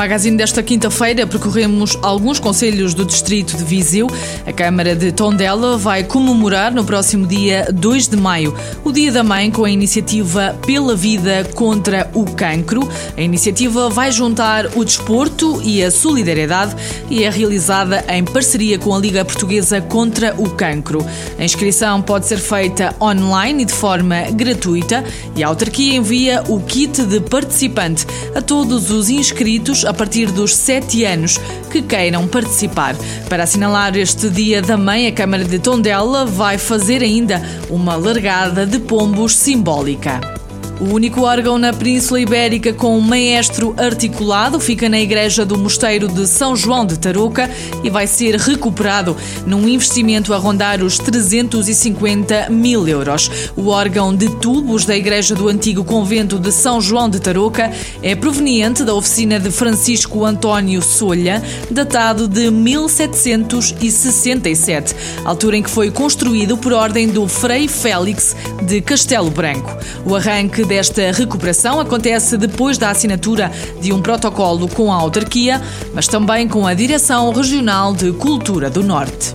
Magazine desta quinta-feira percorremos alguns conselhos do distrito de Viseu. A Câmara de Tondela vai comemorar no próximo dia 2 de maio o Dia da Mãe com a iniciativa Pela Vida contra o Cancro. A iniciativa vai juntar o desporto e a solidariedade e é realizada em parceria com a Liga Portuguesa contra o Cancro. A inscrição pode ser feita online e de forma gratuita e a autarquia envia o kit de participante a todos os inscritos a partir dos 7 anos que queiram participar. Para assinalar este Dia da Mãe, a Câmara de Tondela vai fazer ainda uma largada de pombos simbólica. O único órgão na Península Ibérica com um maestro articulado fica na Igreja do Mosteiro de São João de Tarouca e vai ser recuperado num investimento a rondar os 350 mil euros. O órgão de tubos da Igreja do Antigo Convento de São João de Tarouca é proveniente da oficina de Francisco António Solha, datado de 1767, altura em que foi construído por ordem do Frei Félix de Castelo Branco. O arranque desta recuperação acontece depois da assinatura de um protocolo com a autarquia, mas também com a Direção Regional de Cultura do Norte.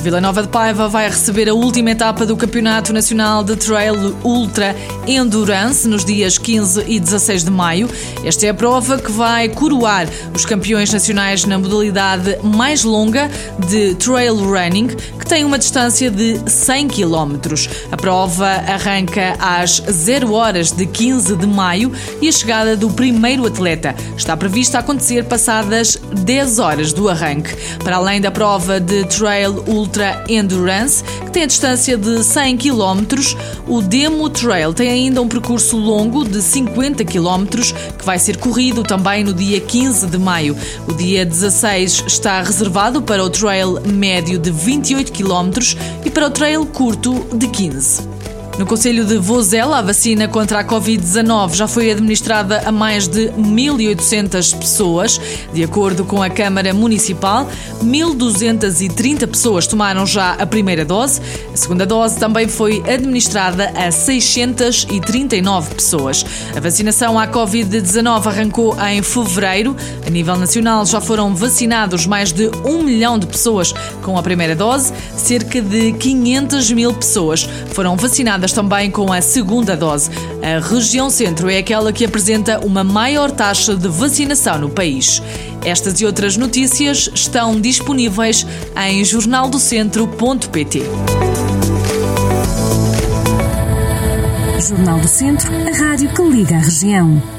Vila Nova de Paiva vai receber a última etapa do Campeonato Nacional de Trail Ultra Endurance nos dias 15 e 16 de maio. Esta é a prova que vai coroar os campeões nacionais na modalidade mais longa de trail running, que tem uma distância de 100 km. A prova arranca às 0 horas de 15 de maio e a chegada do primeiro atleta está prevista acontecer passadas 10 horas do arranque. Para além da prova de trail ultra Ultra Endurance, que tem a distância de 100 km. O Demo Trail tem ainda um percurso longo de 50 km, que vai ser corrido também no dia 15 de maio. O dia 16 está reservado para o trail médio de 28 km e para o trail curto de 15. No Conselho de Vozela, a vacina contra a Covid-19 já foi administrada a mais de 1.800 pessoas. De acordo com a Câmara Municipal, 1.230 pessoas tomaram já a primeira dose. A segunda dose também foi administrada a 639 pessoas. A vacinação à Covid-19 arrancou em fevereiro. A nível nacional já foram vacinados mais de 1 milhão de pessoas com a primeira dose. Cerca de 500 mil pessoas foram vacinadas também com a segunda dose. A região centro é aquela que apresenta uma maior taxa de vacinação no país. Estas e outras notícias estão disponíveis em jornaldocentro.pt. Jornal do Centro, a rádio que liga a região.